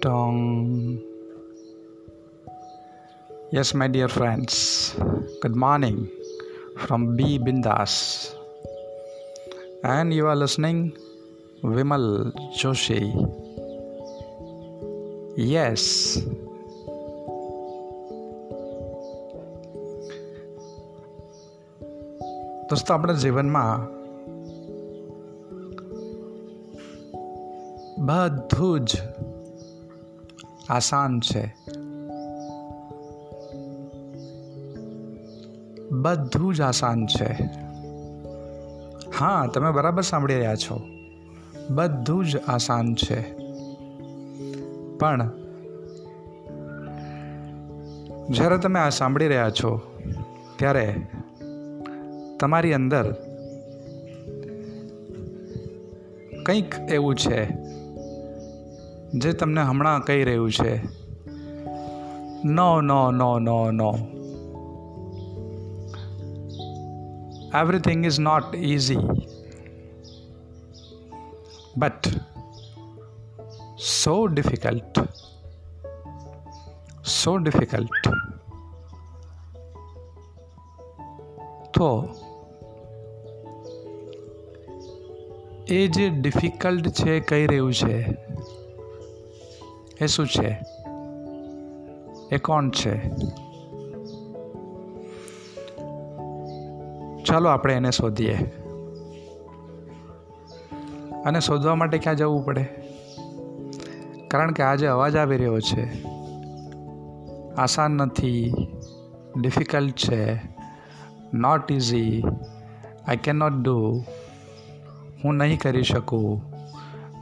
Ding dong. Yes, my dear friends, good morning from B Bindas. And you are listening Vimal Joshi. Yes. દોસ્તો આપણા જીવનમાં બધું જ આસાન છે. બધું જ આસાન છે. હા, તમે બરાબર સાંભળી રહ્યા છો. બધું જ આસાન છે. પણ જ્યારે તમે આ સાંભળી રહ્યા છો, ત્યારે તમારી અંદર કંઈક એવું છે. જે તમને હમણાં કહી રહ્યું છે. No no no no no everything is not easy but so difficult so difficult તો એ જે ડિફિકલ્ટ છે કહી રહ્યું છે એ શું છે? એ કોણ છે? ચાલો આપણે એને શોધીએ. અને શોધવા માટે ક્યાં જવું પડે? કારણ કે આજે અવાજ આવી રહ્યો છે. આસાન નથી, ડિફિકલ્ટ છે not easy I can not do હું નહીં કરી શકું,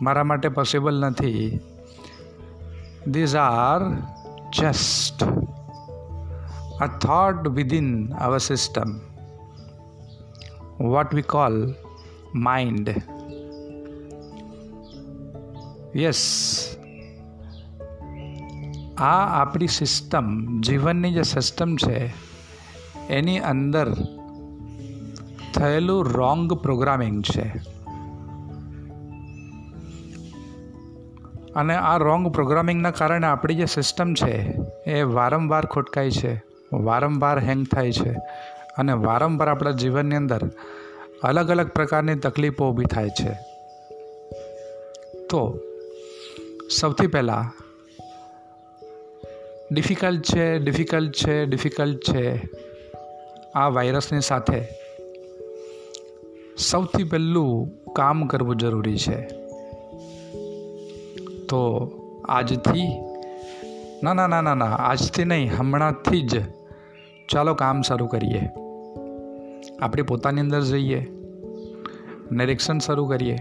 મારા માટે પોસિબલ નથી. these are just a thought within our system what we call mind yes આ આપણી સિસ્ટમ જીવનની જે સિસ્ટમ છે એની અંદર થયેલું રોંગ પ્રોગ્રામિંગ છે અને આ રોંગ પ્રોગ્રામિંગના કારણે આપણી જે સિસ્ટમ છે, એ વારંવાર ખોટકાય છે, વારંવાર હેંગ થાય છે અને વારંવાર આપણા જીવનની અંદર અલગ અલગ પ્રકારની તકલીફો ઊભી થાય છે. તો, સૌથી પહેલાં ડિફિકલ્ટ છે ડિફિકલ્ટ છે ડિફિકલ્ટ છે આ વાયરસની સાથે સૌથી પહેલું કામ કરવું જરૂરી છે. તો આજથી, ના ના ના ના ના, આજથી નહીં, હમણાંથી જ. ચાલો કામ શરૂ કરીએ. આપણે પોતાની અંદર જઈએ. નિરીક્ષણ શરૂ કરીએ.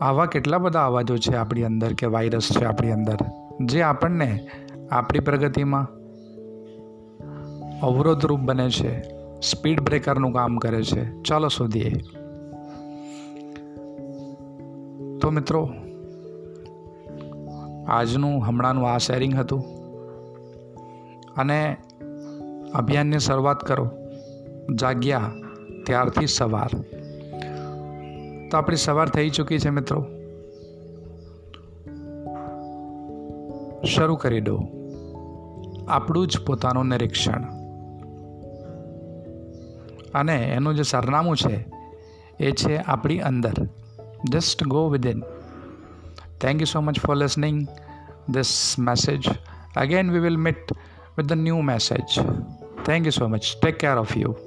આવા કેટલા બધા અવાજો છે આપણી અંદર કે વાયરસ છે આપણી અંદર, જે આપણને આપણી પ્રગતિમાં અવરોધરૂપ બને છે, સ્પીડ બ્રેકરનું કામ કરે છે. ચાલો શોધીએ. તો મિત્રો આજનું હમણાંનું આ શેરિંગ હતું. અને અભિયાનની શરૂઆત કરો. જાગ્યા, ત્યારથી સવાર. તો આપણી સવાર થઈ ચૂકી છે મિત્રો. શરૂ કરી દો આપણું જ પોતાનું નિરીક્ષણ. અને એનું જે સરનામું છે, એ છે આપણી અંદર. Just go within Thank you so much for listening this message. Again we will meet with the new message. Thank you so much. Take care of you.